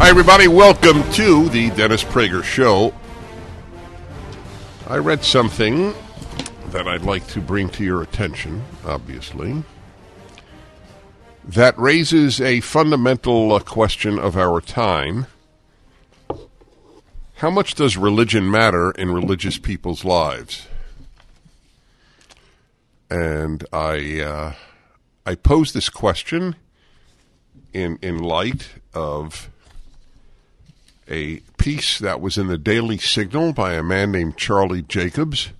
Hi, everybody. Welcome to the Dennis Prager Show. I read something that I'd like to bring to your attention, obviously, that raises a fundamental uh, question of our time. How much does religion matter in religious people's lives? And I, uh, I pose this question in in light of a piece that was in the Daily Signal by a man named Charlie Jacobs,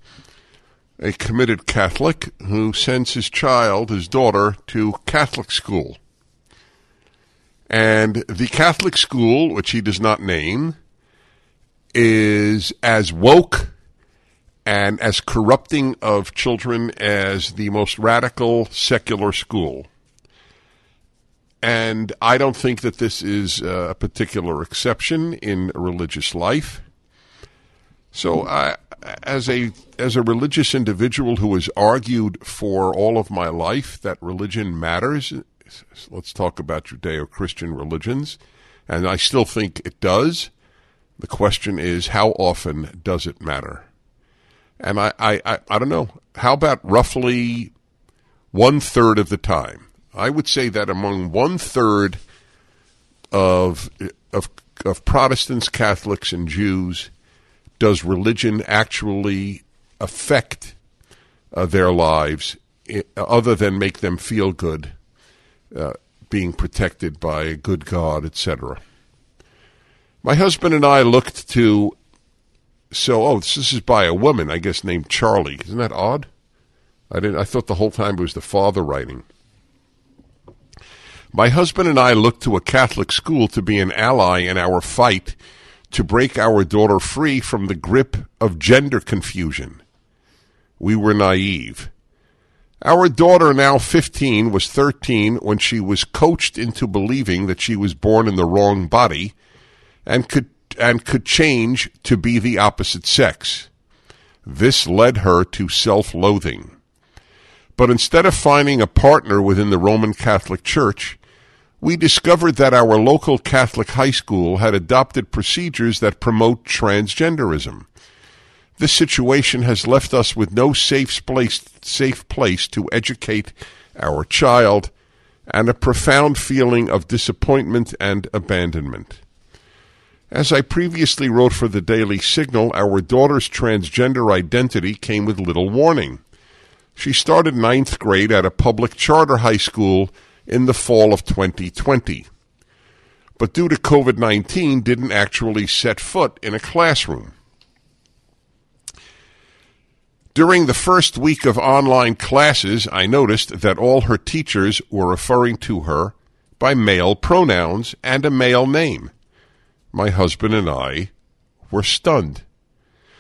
a committed Catholic who sends his child, his daughter, to Catholic school. And the Catholic school, which he does not name, is as woke and as corrupting of children as the most radical secular school. And I don't think that this is uh, a particular exception in religious life. So, I, as a as a religious individual who has argued for all of my life that religion matters, let's talk about Judeo-Christian religions, and I still think it does. The question is, how often does it matter? And I, I, I, I don't know. How about roughly one third of the time? I would say that among one third of of of Protestants, Catholics, and Jews, does religion actually affect uh, their lives, other than make them feel good, uh, being protected by a good God, etc. My husband and I looked to. So, oh, this is by a woman, I guess, named Charlie. Isn't that odd? I didn't. I thought the whole time it was the father writing. My husband and I looked to a Catholic school to be an ally in our fight to break our daughter free from the grip of gender confusion. We were naive. Our daughter, now 15, was 13 when she was coached into believing that she was born in the wrong body and could, and could change to be the opposite sex. This led her to self loathing. But instead of finding a partner within the Roman Catholic Church, we discovered that our local Catholic high school had adopted procedures that promote transgenderism. This situation has left us with no safe place, safe place to educate our child and a profound feeling of disappointment and abandonment. As I previously wrote for the Daily Signal, our daughter's transgender identity came with little warning. She started ninth grade at a public charter high school in the fall of 2020. But due to COVID 19, didn't actually set foot in a classroom. During the first week of online classes, I noticed that all her teachers were referring to her by male pronouns and a male name. My husband and I were stunned.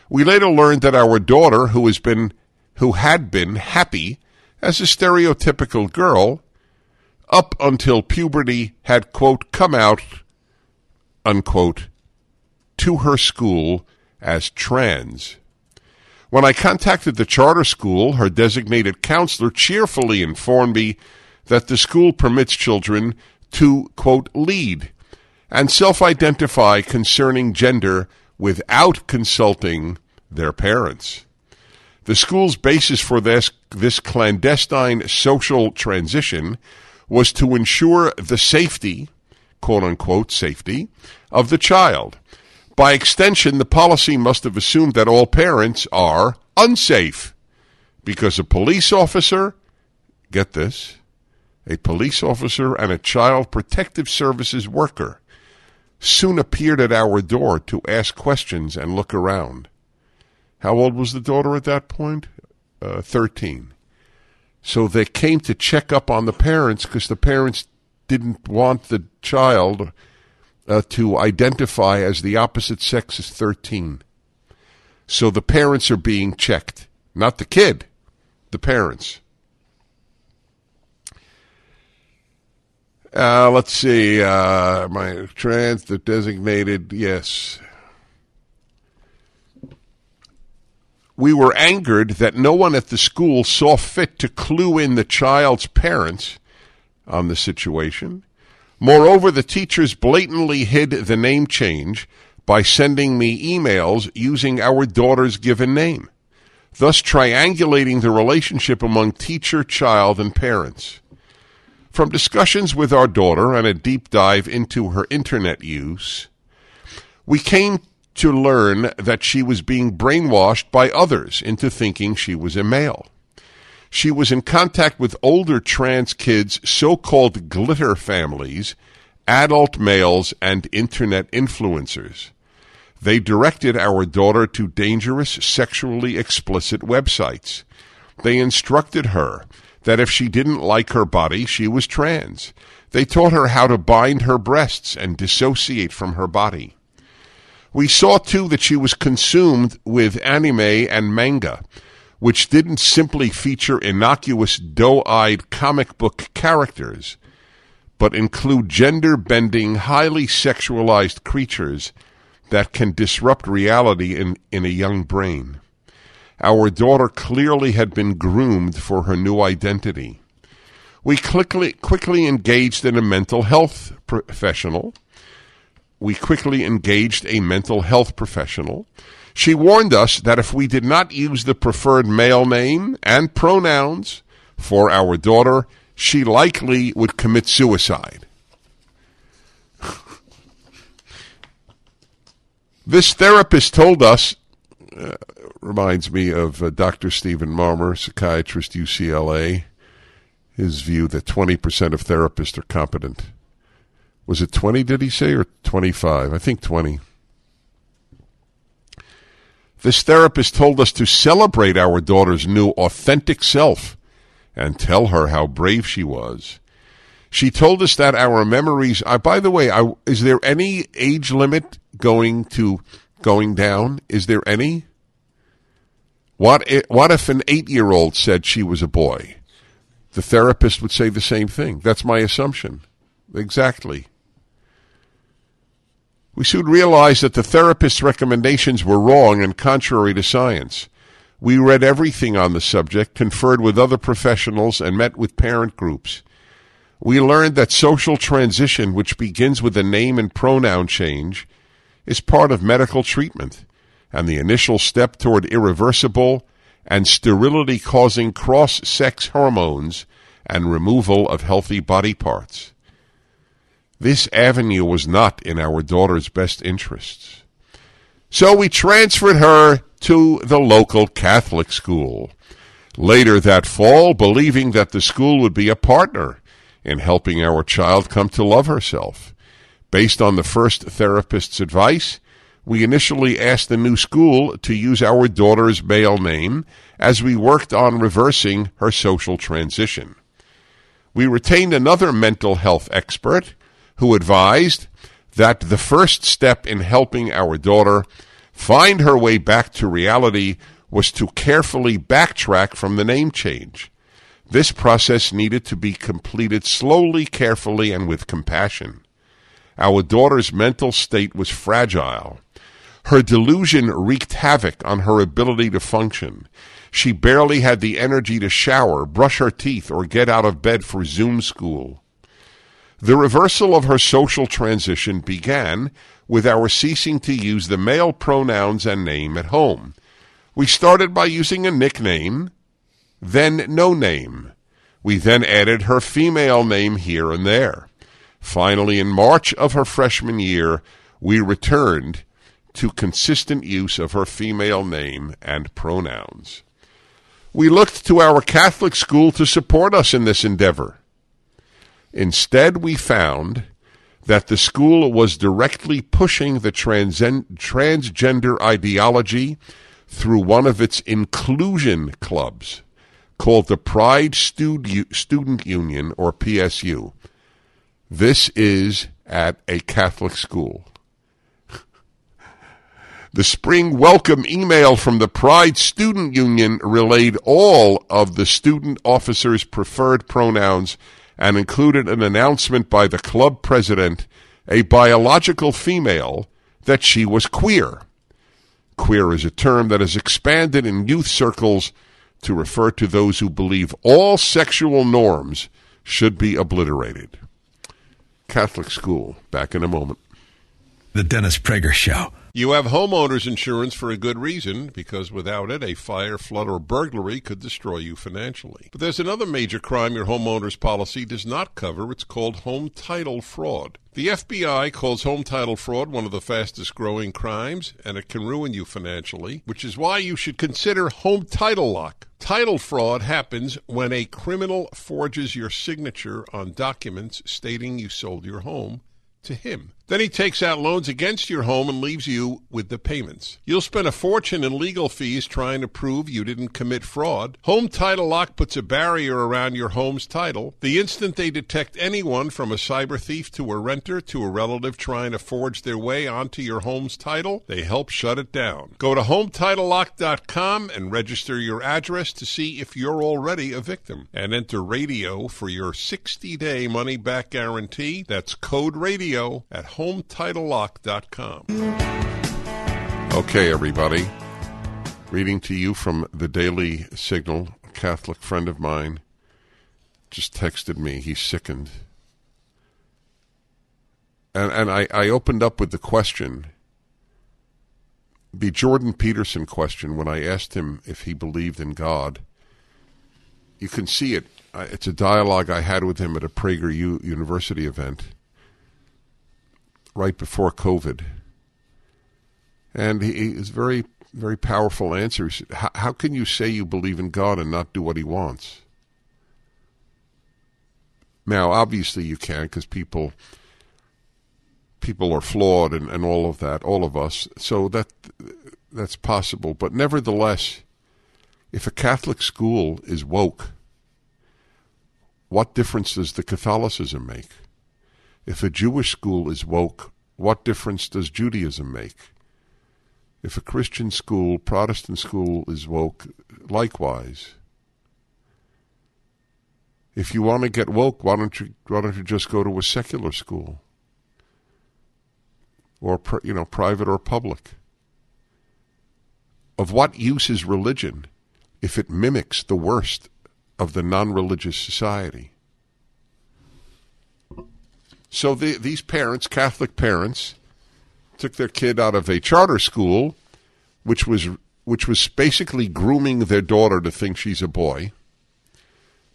We later learned that our daughter, who has been who had been happy as a stereotypical girl, up until puberty had, quote, come out, unquote, to her school as trans. When I contacted the charter school, her designated counselor cheerfully informed me that the school permits children to, quote, lead and self identify concerning gender without consulting their parents. The school's basis for this, this clandestine social transition was to ensure the safety, quote unquote, safety of the child. By extension, the policy must have assumed that all parents are unsafe because a police officer, get this, a police officer and a child protective services worker soon appeared at our door to ask questions and look around. How old was the daughter at that point? Uh, 13. So they came to check up on the parents because the parents didn't want the child uh, to identify as the opposite sex is 13. So the parents are being checked, not the kid, the parents. Uh, let's see. Uh, my trans, the designated, yes. We were angered that no one at the school saw fit to clue in the child's parents on the situation. Moreover, the teachers blatantly hid the name change by sending me emails using our daughter's given name, thus triangulating the relationship among teacher, child, and parents. From discussions with our daughter and a deep dive into her internet use, we came to learn that she was being brainwashed by others into thinking she was a male. She was in contact with older trans kids, so called glitter families, adult males, and internet influencers. They directed our daughter to dangerous, sexually explicit websites. They instructed her that if she didn't like her body, she was trans. They taught her how to bind her breasts and dissociate from her body. We saw too that she was consumed with anime and manga, which didn't simply feature innocuous doe eyed comic book characters, but include gender bending, highly sexualized creatures that can disrupt reality in, in a young brain. Our daughter clearly had been groomed for her new identity. We quickly, quickly engaged in a mental health professional. We quickly engaged a mental health professional. She warned us that if we did not use the preferred male name and pronouns for our daughter, she likely would commit suicide. this therapist told us uh, reminds me of uh, Dr. Stephen Marmer, psychiatrist, UCLA. His view that 20% of therapists are competent. Was it 20, did he say, or 25? I think 20. This therapist told us to celebrate our daughter's new authentic self and tell her how brave she was. She told us that our memories. Uh, by the way, I, is there any age limit going to going down? Is there any? What if, what if an eight year old said she was a boy? The therapist would say the same thing. That's my assumption. Exactly. We soon realized that the therapist's recommendations were wrong and contrary to science. We read everything on the subject, conferred with other professionals, and met with parent groups. We learned that social transition, which begins with a name and pronoun change, is part of medical treatment and the initial step toward irreversible and sterility causing cross sex hormones and removal of healthy body parts. This avenue was not in our daughter's best interests. So we transferred her to the local Catholic school. Later that fall, believing that the school would be a partner in helping our child come to love herself. Based on the first therapist's advice, we initially asked the new school to use our daughter's male name as we worked on reversing her social transition. We retained another mental health expert who advised that the first step in helping our daughter find her way back to reality was to carefully backtrack from the name change. This process needed to be completed slowly, carefully, and with compassion. Our daughter's mental state was fragile her delusion wreaked havoc on her ability to function. She barely had the energy to shower, brush her teeth, or get out of bed for Zoom school. The reversal of her social transition began with our ceasing to use the male pronouns and name at home. We started by using a nickname, then no name. We then added her female name here and there. Finally, in March of her freshman year, we returned to consistent use of her female name and pronouns. We looked to our Catholic school to support us in this endeavor. Instead, we found that the school was directly pushing the transgender ideology through one of its inclusion clubs called the Pride Stud- Student Union, or PSU. This is at a Catholic school. The spring welcome email from the Pride Student Union relayed all of the student officers' preferred pronouns and included an announcement by the club president, a biological female, that she was queer. Queer is a term that has expanded in youth circles to refer to those who believe all sexual norms should be obliterated. Catholic school, back in a moment. The Dennis Prager Show. You have homeowners insurance for a good reason, because without it, a fire, flood, or burglary could destroy you financially. But there's another major crime your homeowner's policy does not cover. It's called home title fraud. The FBI calls home title fraud one of the fastest growing crimes, and it can ruin you financially, which is why you should consider home title lock. Title fraud happens when a criminal forges your signature on documents stating you sold your home to him. Then he takes out loans against your home and leaves you with the payments. You'll spend a fortune in legal fees trying to prove you didn't commit fraud. Home Title Lock puts a barrier around your home's title. The instant they detect anyone from a cyber thief to a renter to a relative trying to forge their way onto your home's title, they help shut it down. Go to HometitleLock.com and register your address to see if you're already a victim. And enter radio for your 60 day money back guarantee. That's code radio at HometitleLock.com. Okay, everybody. Reading to you from the Daily Signal. A Catholic friend of mine just texted me. He's sickened. And, and I, I opened up with the question the Jordan Peterson question when I asked him if he believed in God. You can see it. It's a dialogue I had with him at a Prager University event right before COVID. And he, is very, very powerful answer. He said, how, how can you say you believe in God and not do what he wants? Now, obviously you can because people people are flawed and, and all of that, all of us. So that that's possible. But nevertheless, if a Catholic school is woke, what difference does the Catholicism make? If a Jewish school is woke, what difference does Judaism make? If a Christian school, Protestant school is woke, likewise. If you want to get woke, why don't you why don't you just go to a secular school? Or you know, private or public? Of what use is religion if it mimics the worst of the non-religious society? So the, these parents, Catholic parents, took their kid out of a charter school, which was which was basically grooming their daughter to think she's a boy.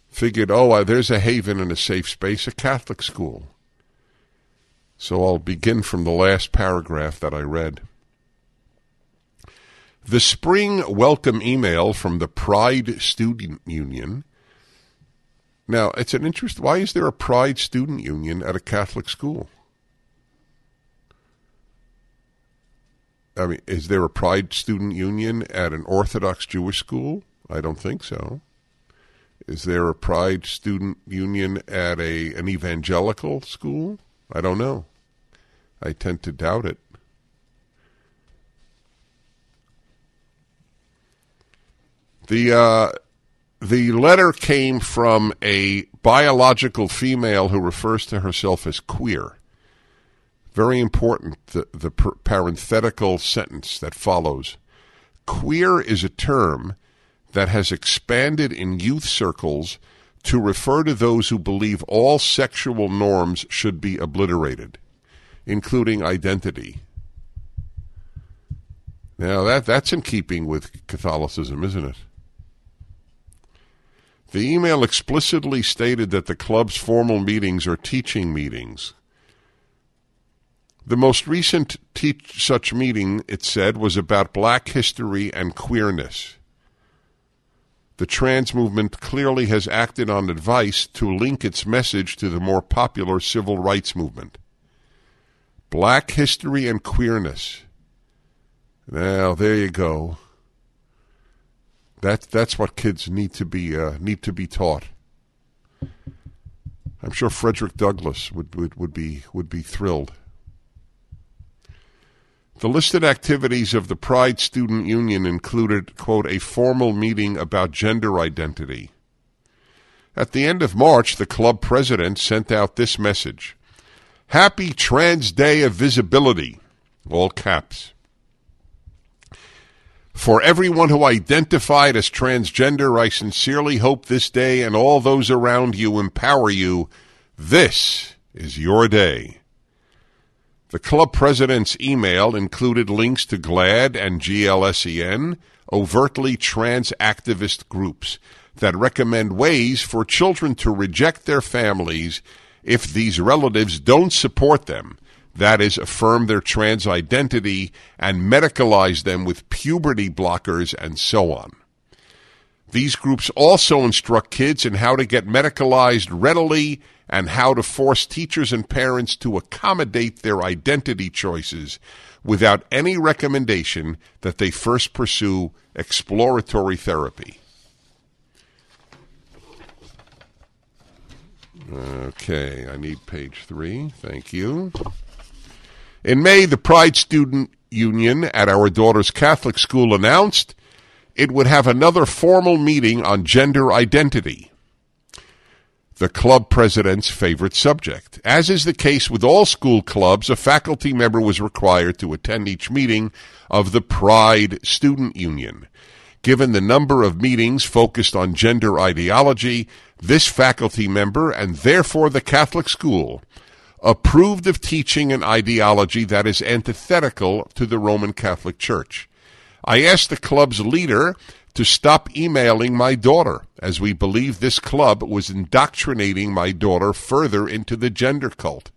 Figured, oh, uh, there's a haven and a safe space, a Catholic school. So I'll begin from the last paragraph that I read. The spring welcome email from the Pride Student Union now, it's an interest. Why is there a Pride Student Union at a Catholic school? I mean, is there a Pride Student Union at an Orthodox Jewish school? I don't think so. Is there a Pride Student Union at a an evangelical school? I don't know. I tend to doubt it. The uh, the letter came from a biological female who refers to herself as queer. Very important, the, the parenthetical sentence that follows. Queer is a term that has expanded in youth circles to refer to those who believe all sexual norms should be obliterated, including identity. Now that that's in keeping with Catholicism, isn't it? The email explicitly stated that the club's formal meetings are teaching meetings. The most recent teach such meeting, it said, was about black history and queerness. The trans movement clearly has acted on advice to link its message to the more popular civil rights movement. Black history and queerness. Now, there you go. That's that's what kids need to be uh, need to be taught. I'm sure Frederick Douglass would, would, would be would be thrilled. The listed activities of the Pride Student Union included, quote, a formal meeting about gender identity. At the end of March, the club president sent out this message Happy Trans Day of Visibility, all caps. For everyone who identified as transgender, I sincerely hope this day and all those around you empower you. This is your day. The club president's email included links to GLAAD and GLSEN, overtly trans activist groups that recommend ways for children to reject their families if these relatives don't support them, that is, affirm their trans identity and medicalize them with puberty blockers and so on. These groups also instruct kids in how to get medicalized readily and how to force teachers and parents to accommodate their identity choices without any recommendation that they first pursue exploratory therapy. Okay, I need page three. Thank you. In May, the Pride Student Union at our daughter's Catholic school announced it would have another formal meeting on gender identity the club president's favorite subject. As is the case with all school clubs, a faculty member was required to attend each meeting of the Pride Student Union. Given the number of meetings focused on gender ideology, this faculty member, and therefore the Catholic school, approved of teaching an ideology that is antithetical to the Roman Catholic Church. I asked the club's leader to stop emailing my daughter, as we believe this club was indoctrinating my daughter further into the gender cult.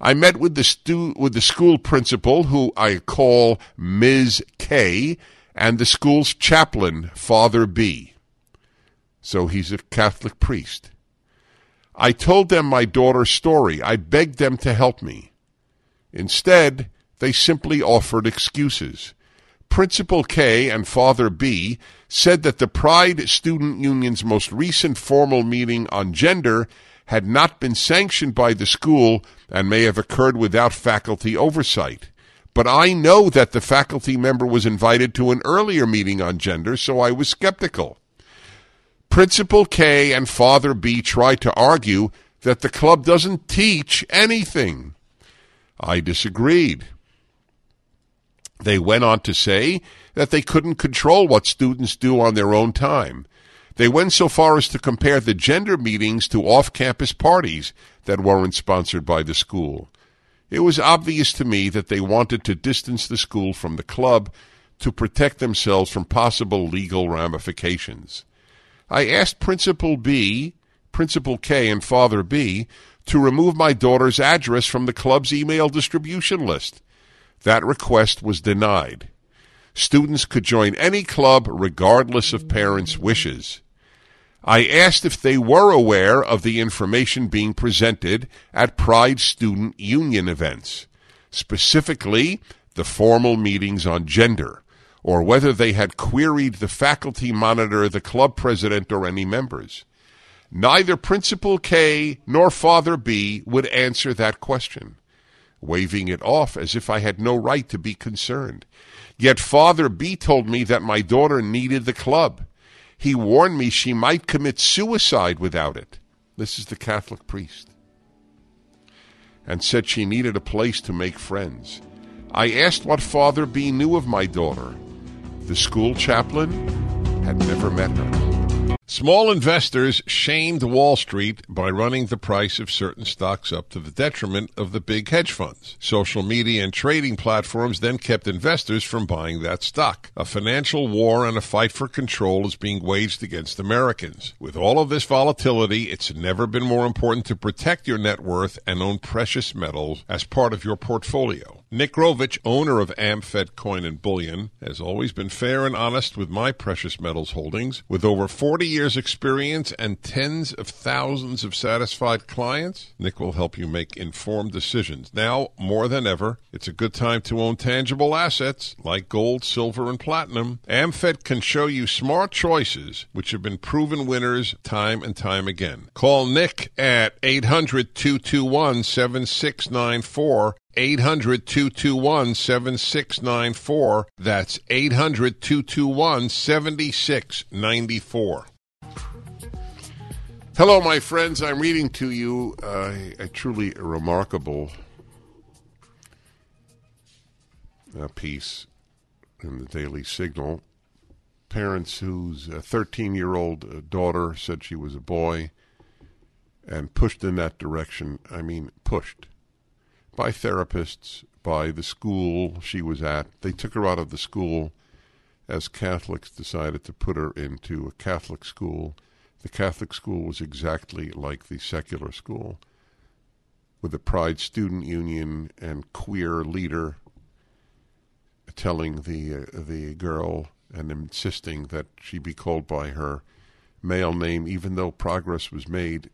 I met with the stu- with the school principal, who I call Ms. K, and the school's chaplain, Father B. So he's a Catholic priest. I told them my daughter's story. I begged them to help me. Instead, they simply offered excuses. Principal K and Father B said that the Pride Student Union's most recent formal meeting on gender had not been sanctioned by the school and may have occurred without faculty oversight. But I know that the faculty member was invited to an earlier meeting on gender, so I was skeptical. Principal K and Father B tried to argue that the club doesn't teach anything. I disagreed. They went on to say that they couldn't control what students do on their own time. They went so far as to compare the gender meetings to off campus parties that weren't sponsored by the school. It was obvious to me that they wanted to distance the school from the club to protect themselves from possible legal ramifications. I asked Principal B, Principal K, and Father B to remove my daughter's address from the club's email distribution list. That request was denied. Students could join any club regardless of parents' wishes. I asked if they were aware of the information being presented at Pride Student Union events, specifically the formal meetings on gender, or whether they had queried the faculty monitor, the club president, or any members. Neither Principal K nor Father B would answer that question waving it off as if I had no right to be concerned. Yet Father B told me that my daughter needed the club. He warned me she might commit suicide without it. This is the Catholic priest. And said she needed a place to make friends. I asked what Father B knew of my daughter. The school chaplain had never met her. Small investors shamed Wall Street by running the price of certain stocks up to the detriment of the big hedge funds. Social media and trading platforms then kept investors from buying that stock. A financial war and a fight for control is being waged against Americans. With all of this volatility, it's never been more important to protect your net worth and own precious metals as part of your portfolio. Nick Grovich, owner of AmFed Coin and Bullion, has always been fair and honest with my precious metals holdings. With over 40 years' experience and tens of thousands of satisfied clients, Nick will help you make informed decisions. Now, more than ever, it's a good time to own tangible assets like gold, silver, and platinum. AmFed can show you smart choices which have been proven winners time and time again. Call Nick at 800 221 7694 800 221 7694. That's 800 221 7694. Hello, my friends. I'm reading to you uh, a truly remarkable uh, piece in the Daily Signal. Parents whose 13 year old daughter said she was a boy and pushed in that direction. I mean, pushed by therapists, by the school she was at. They took her out of the school as Catholics decided to put her into a Catholic school. The Catholic school was exactly like the secular school, with a Pride Student Union and queer leader telling the uh, the girl and insisting that she be called by her male name, even though progress was made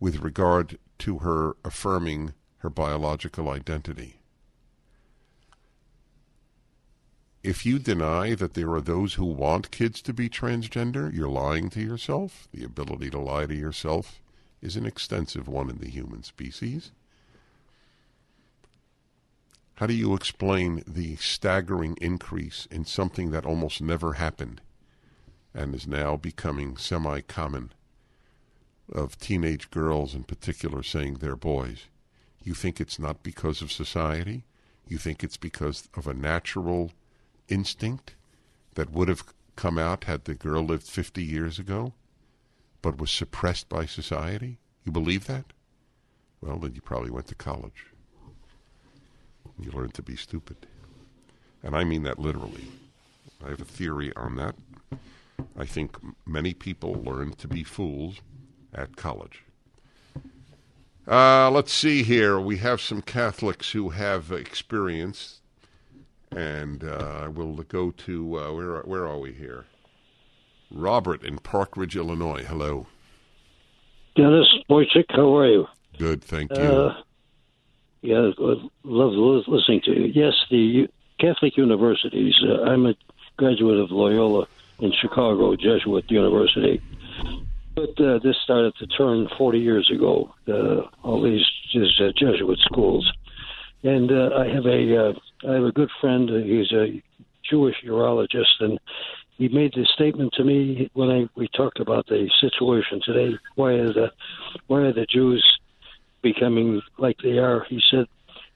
with regard to her affirming her biological identity. If you deny that there are those who want kids to be transgender, you're lying to yourself. The ability to lie to yourself is an extensive one in the human species. How do you explain the staggering increase in something that almost never happened and is now becoming semi common of teenage girls in particular saying they're boys? You think it's not because of society? You think it's because of a natural instinct that would have come out had the girl lived 50 years ago, but was suppressed by society? You believe that? Well, then you probably went to college. You learned to be stupid. And I mean that literally. I have a theory on that. I think many people learn to be fools at college. Uh, let's see here. We have some Catholics who have experience, and uh, we'll go to uh, where? Where are we here? Robert in Park Ridge, Illinois. Hello, Dennis Wojcik. How are you? Good, thank you. Uh, yeah, love listening to you. Yes, the Catholic universities. Uh, I'm a graduate of Loyola in Chicago Jesuit University. But uh, this started to turn 40 years ago, uh, all these just, uh, Jesuit schools. And uh, I have a uh, I have a good friend. Uh, he's a Jewish urologist, and he made this statement to me when I we talked about the situation today. Why are the why are the Jews becoming like they are? He said,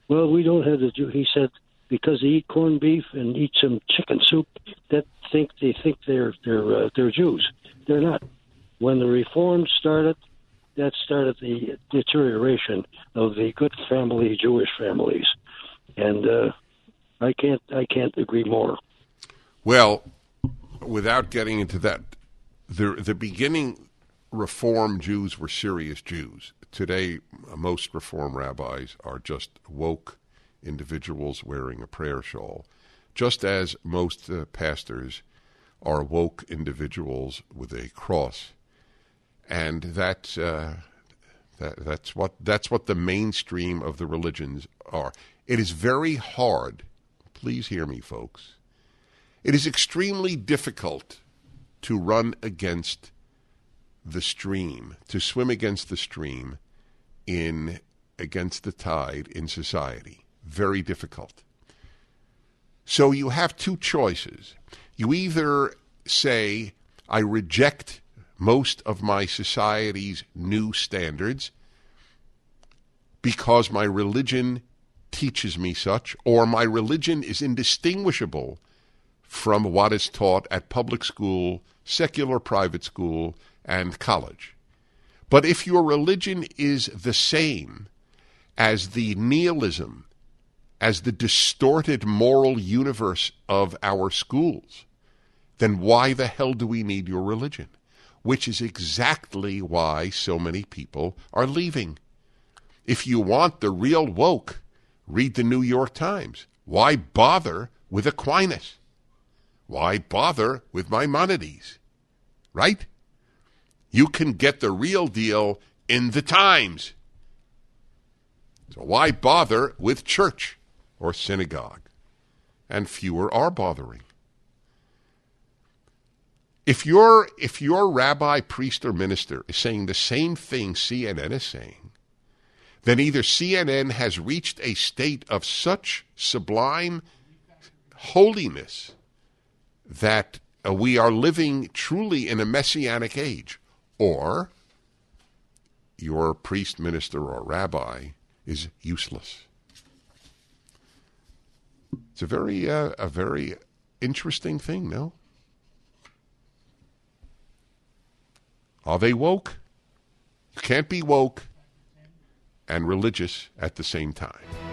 "Well, we don't have the Jew." He said, "Because they eat corned beef and eat some chicken soup, that think they think they're they're uh, they're Jews. They're not when the reform started, that started the deterioration of the good family Jewish families, and uh, I can't I can't agree more. Well, without getting into that, the the beginning Reform Jews were serious Jews. Today, most Reform rabbis are just woke individuals wearing a prayer shawl, just as most uh, pastors are woke individuals with a cross and that, uh, that that's what that's what the mainstream of the religions are. It is very hard. Please hear me, folks. It is extremely difficult to run against the stream, to swim against the stream in against the tide in society. Very difficult. So you have two choices. You either say, I reject most of my society's new standards because my religion teaches me such, or my religion is indistinguishable from what is taught at public school, secular private school, and college. But if your religion is the same as the nihilism, as the distorted moral universe of our schools, then why the hell do we need your religion? Which is exactly why so many people are leaving. If you want the real woke, read the New York Times. Why bother with Aquinas? Why bother with Maimonides? Right? You can get the real deal in the Times. So why bother with church or synagogue? And fewer are bothering. If your if your rabbi, priest, or minister is saying the same thing CNN is saying, then either CNN has reached a state of such sublime holiness that uh, we are living truly in a messianic age, or your priest, minister, or rabbi is useless. It's a very uh, a very interesting thing, no? Are they woke? You can't be woke and religious at the same time.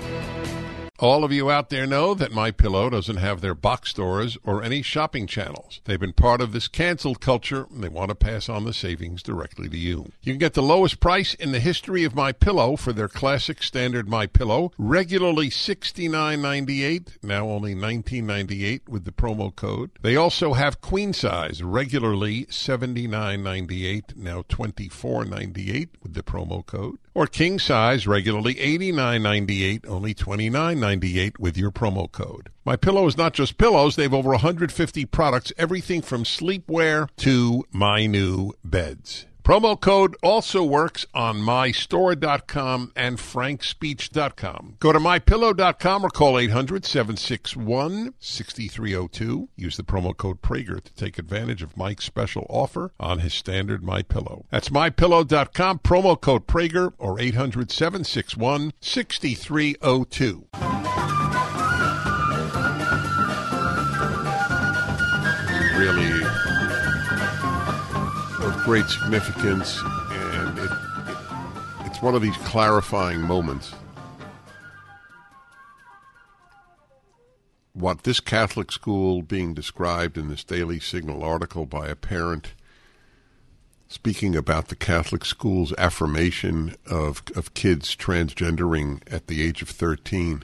All of you out there know that My Pillow doesn't have their box stores or any shopping channels. They've been part of this canceled culture and they want to pass on the savings directly to you. You can get the lowest price in the history of My Pillow for their classic standard My Pillow, regularly $69.98, now only $19.98 with the promo code. They also have queen size, regularly $79.98, now $24.98 with the promo code, or king size, regularly $89.98, only $29.98 with your promo code. My Pillow is not just pillows, they have over 150 products, everything from sleepwear to my new beds. Promo code also works on mystore.com and frankspeech.com. Go to mypillow.com or call 800-761-6302. Use the promo code Prager to take advantage of Mike's special offer on his standard My Pillow. That's mypillow.com, promo code Prager or 800-761-6302. Really of great significance, and it, it, it's one of these clarifying moments. What this Catholic school being described in this Daily Signal article by a parent speaking about the Catholic school's affirmation of, of kids transgendering at the age of 13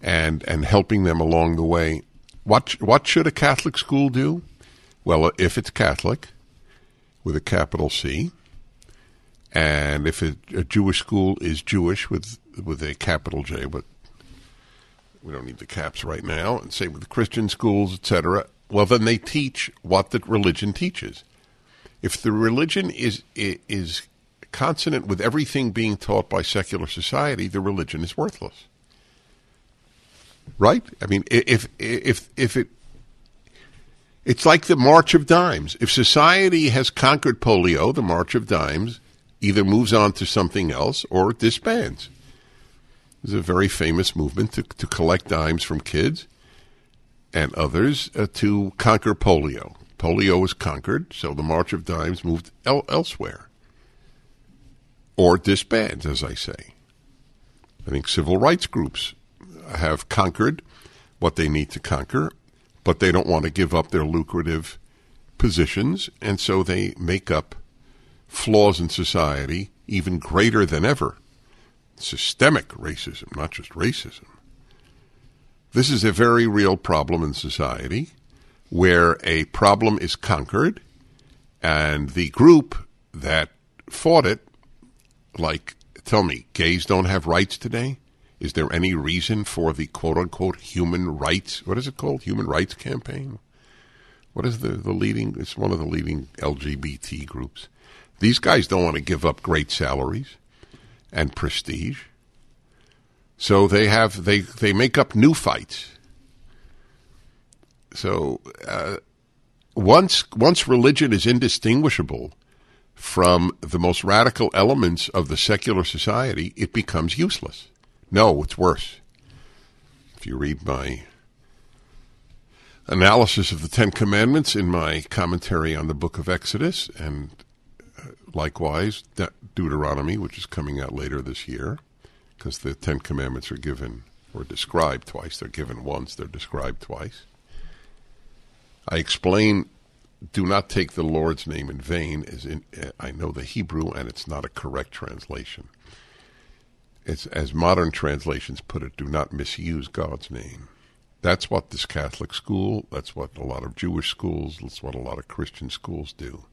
and, and helping them along the way. What, what should a Catholic school do? Well, if it's Catholic, with a capital C, and if it, a Jewish school is Jewish with with a capital J, but we don't need the caps right now, and same with Christian schools, etc. Well, then they teach what the religion teaches. If the religion is is consonant with everything being taught by secular society, the religion is worthless. Right? I mean, if if if it it's like the March of Dimes. If society has conquered polio, the March of Dimes either moves on to something else or disbands. There's a very famous movement to, to collect dimes from kids and others uh, to conquer polio. Polio was conquered, so the March of Dimes moved el- elsewhere or disbands, as I say. I think civil rights groups have conquered what they need to conquer, but they don't want to give up their lucrative positions, and so they make up flaws in society even greater than ever. Systemic racism, not just racism. This is a very real problem in society where a problem is conquered and the group that fought it, like, tell me, gays don't have rights today? Is there any reason for the quote unquote human rights? What is it called? Human rights campaign? What is the, the leading? It's one of the leading LGBT groups. These guys don't want to give up great salaries and prestige. So they have they they make up new fights. So uh, once once religion is indistinguishable from the most radical elements of the secular society, it becomes useless. No, it's worse. If you read my analysis of the Ten Commandments in my commentary on the book of Exodus, and uh, likewise De- Deuteronomy, which is coming out later this year, because the Ten Commandments are given or described twice. They're given once, they're described twice. I explain do not take the Lord's name in vain, as in, uh, I know the Hebrew and it's not a correct translation. It's as modern translations put it, do not misuse God's name. That's what this Catholic school, that's what a lot of Jewish schools, that's what a lot of Christian schools do.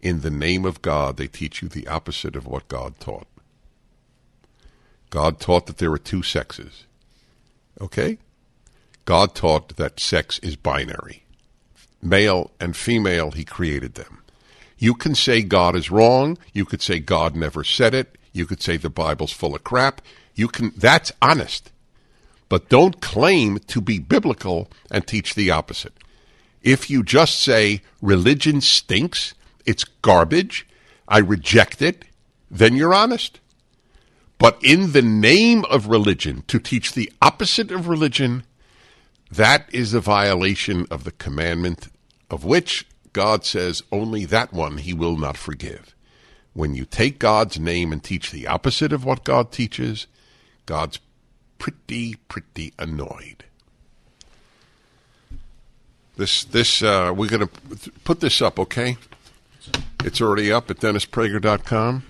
In the name of God, they teach you the opposite of what God taught. God taught that there were two sexes. Okay? God taught that sex is binary. Male and female, He created them. You can say God is wrong. You could say God never said it. You could say the Bible's full of crap. You can, that's honest. But don't claim to be biblical and teach the opposite. If you just say religion stinks, it's garbage, I reject it, then you're honest. But in the name of religion, to teach the opposite of religion, that is a violation of the commandment of which God says only that one he will not forgive. When you take God's name and teach the opposite of what God teaches, God's pretty, pretty annoyed. This, this, uh, we're going to put this up, okay? It's already up at DennisPrager.com.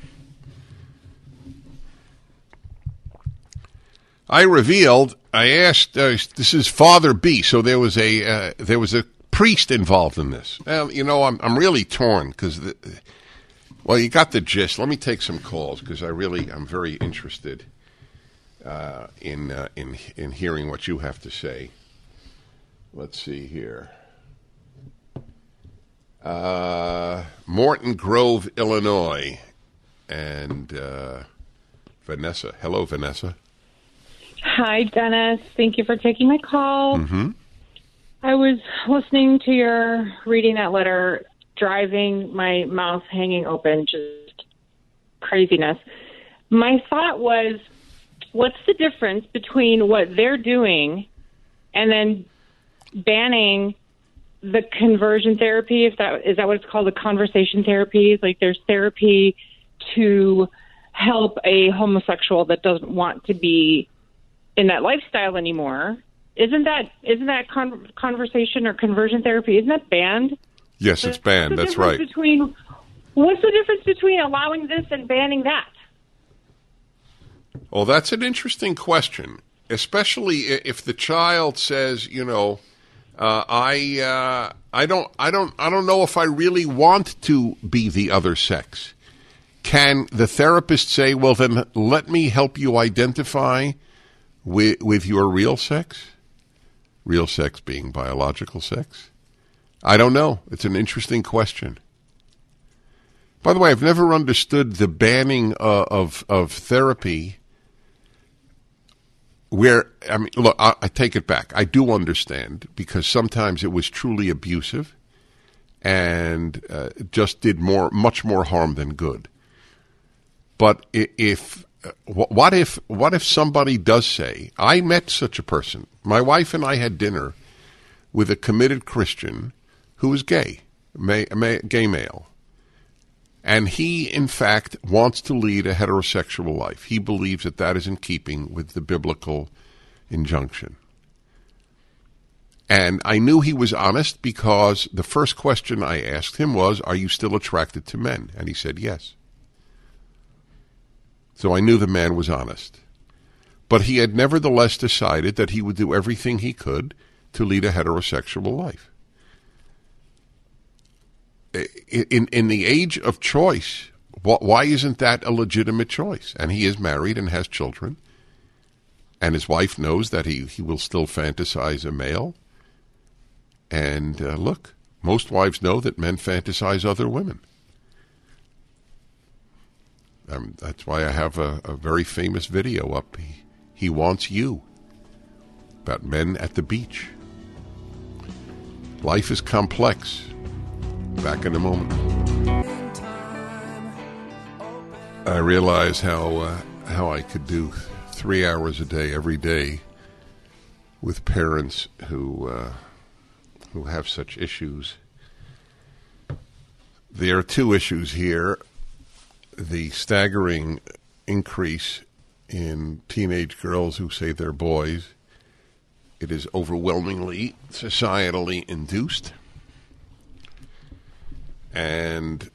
I revealed. I asked. Uh, this is Father B. So there was a uh, there was a priest involved in this. Well, you know, I'm I'm really torn because well, you got the gist. Let me take some calls because I really I'm very interested uh, in uh, in in hearing what you have to say. Let's see here. Uh, Morton Grove, Illinois, and uh, Vanessa. Hello, Vanessa. Hi, Dennis. Thank you for taking my call. Mm-hmm. I was listening to your reading that letter, driving my mouth hanging open, just craziness. My thought was, what's the difference between what they're doing and then banning the conversion therapy? If that is that what it's called, the conversation therapy? Like there's therapy to help a homosexual that doesn't want to be in that lifestyle anymore. Isn't that isn't that con- conversation or conversion therapy? Isn't that banned? Yes, it's banned. That's right. Between what's the difference between allowing this and banning that? Well, that's an interesting question, especially if the child says, you know, uh, I uh, I don't I don't I don't know if I really want to be the other sex. Can the therapist say, well, then let me help you identify with, with your real sex? Real sex being biological sex? I don't know. It's an interesting question. By the way, I've never understood the banning uh, of of therapy. Where I mean, look, I, I take it back. I do understand because sometimes it was truly abusive, and uh, just did more, much more harm than good. But if what if what if somebody does say, "I met such a person. My wife and I had dinner with a committed Christian who was gay, may, may, gay male, and he in fact wants to lead a heterosexual life. He believes that that is in keeping with the biblical injunction." And I knew he was honest because the first question I asked him was, "Are you still attracted to men?" And he said, "Yes." So I knew the man was honest. But he had nevertheless decided that he would do everything he could to lead a heterosexual life. In, in the age of choice, why isn't that a legitimate choice? And he is married and has children. And his wife knows that he, he will still fantasize a male. And uh, look, most wives know that men fantasize other women. Um, that's why I have a, a, very famous video up. He, he wants you about men at the beach. Life is complex. Back in a moment. I realize how uh, how I could do three hours a day every day with parents who uh, who have such issues. There are two issues here the staggering increase in teenage girls who say they're boys. It is overwhelmingly societally induced. And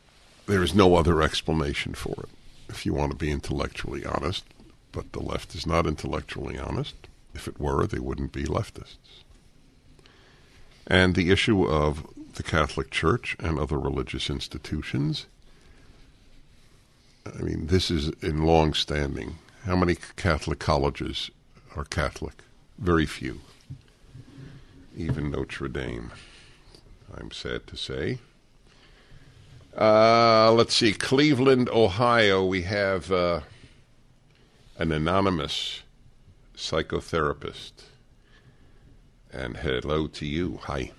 there is no other explanation for it, if you want to be intellectually honest. But the left is not intellectually honest. If it were, they wouldn't be leftists. And the issue of the Catholic Church and other religious institutions. I mean, this is in long standing. How many Catholic colleges are Catholic? Very few. Even Notre Dame, I'm sad to say. Uh, let's see, Cleveland, Ohio, we have uh, an anonymous psychotherapist. And hello to you. Hi.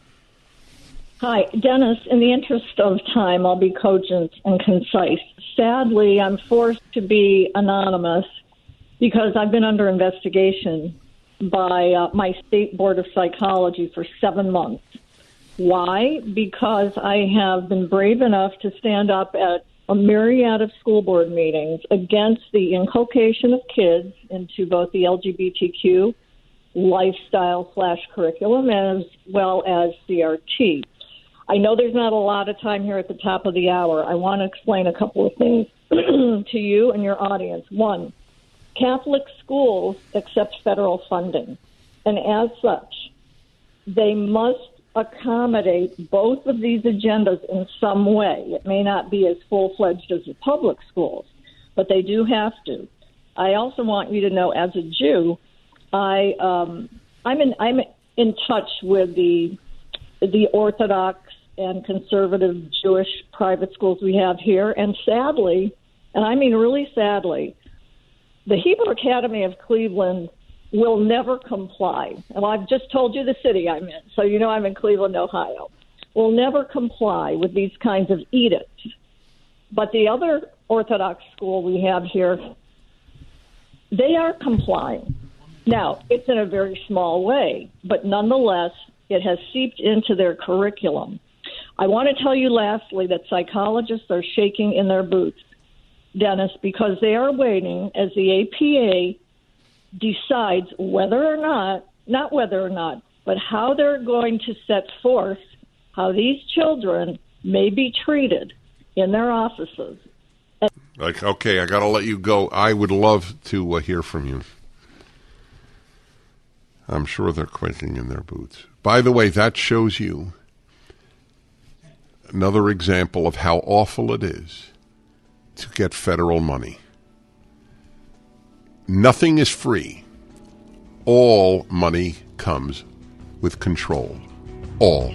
Hi, Dennis. In the interest of time, I'll be cogent and concise. Sadly, I'm forced to be anonymous because I've been under investigation by uh, my state board of psychology for seven months. Why? Because I have been brave enough to stand up at a myriad of school board meetings against the inculcation of kids into both the LGBTQ lifestyle slash curriculum as well as CRT. I know there's not a lot of time here at the top of the hour. I want to explain a couple of things to you and your audience. One, Catholic schools accept federal funding, and as such, they must accommodate both of these agendas in some way. It may not be as full fledged as the public schools, but they do have to. I also want you to know, as a Jew, I um, I'm in I'm in touch with the the Orthodox and conservative Jewish private schools we have here, and sadly, and I mean really sadly, the Hebrew Academy of Cleveland will never comply. And I've just told you the city I'm in, so you know I'm in Cleveland, Ohio. Will never comply with these kinds of edicts. But the other Orthodox school we have here, they are complying. Now, it's in a very small way, but nonetheless, it has seeped into their curriculum. I want to tell you lastly that psychologists are shaking in their boots, Dennis, because they are waiting as the APA decides whether or not, not whether or not, but how they're going to set forth how these children may be treated in their offices. Like, okay, I got to let you go. I would love to uh, hear from you. I'm sure they're quaking in their boots. By the way, that shows you another example of how awful it is to get federal money. Nothing is free. All money comes with control. All.